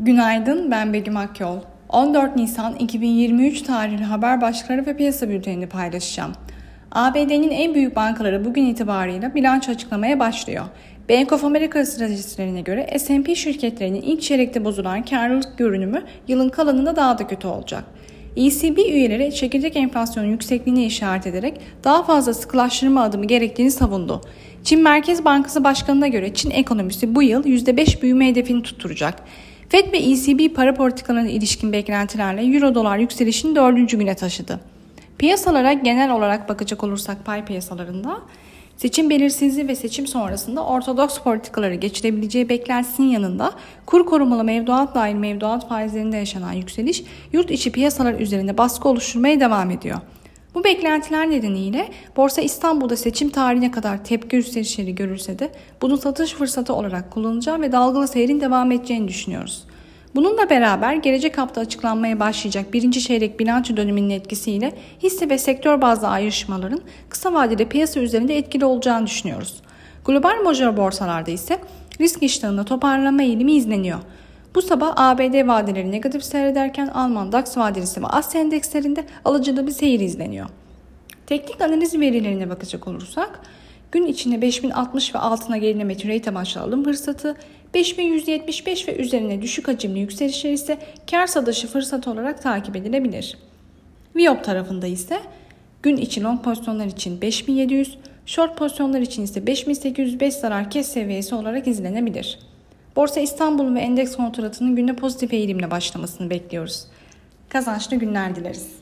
Günaydın, ben Begüm Akyol. 14 Nisan 2023 tarihli haber başlıkları ve piyasa bültenini paylaşacağım. ABD'nin en büyük bankaları bugün itibarıyla bilanço açıklamaya başlıyor. Bank of America stratejilerine göre S&P şirketlerinin ilk çeyrekte bozulan karlılık görünümü yılın kalanında daha da kötü olacak. ECB üyeleri çekirdek enflasyonun yüksekliğine işaret ederek daha fazla sıkılaştırma adımı gerektiğini savundu. Çin Merkez Bankası Başkanı'na göre Çin ekonomisi bu yıl %5 büyüme hedefini tutturacak. Fed ve ECB para politikalarına ilişkin beklentilerle Euro dolar yükselişini dördüncü güne taşıdı. Piyasalara genel olarak bakacak olursak pay piyasalarında seçim belirsizliği ve seçim sonrasında ortodoks politikaları geçirebileceği beklentisinin yanında kur korumalı mevduat dahil mevduat faizlerinde yaşanan yükseliş yurt içi piyasalar üzerinde baskı oluşturmaya devam ediyor. Bu beklentiler nedeniyle Borsa İstanbul'da seçim tarihine kadar tepki yükselişleri görülse de bunu satış fırsatı olarak kullanacağı ve dalgalı seyrin devam edeceğini düşünüyoruz. Bununla beraber gelecek hafta açıklanmaya başlayacak birinci çeyrek bilanço döneminin etkisiyle hisse ve sektör bazlı ayrışmaların kısa vadede piyasa üzerinde etkili olacağını düşünüyoruz. Global major borsalarda ise risk iştahında toparlanma eğilimi izleniyor. Bu sabah ABD vadeleri negatif seyrederken Alman DAX vadelisi ve Asya endekslerinde alıcılı bir seyir izleniyor. Teknik analiz verilerine bakacak olursak gün içinde 5060 ve altına gerileme trade amaçlı alım fırsatı, 5175 ve üzerine düşük hacimli yükselişler ise kar satışı fırsatı olarak takip edilebilir. Viyop tarafında ise gün içi long pozisyonlar için 5700, short pozisyonlar için ise 5805 zarar kes seviyesi olarak izlenebilir. Borsa İstanbul ve endeks kontratının günde pozitif eğilimle başlamasını bekliyoruz. Kazançlı günler dileriz.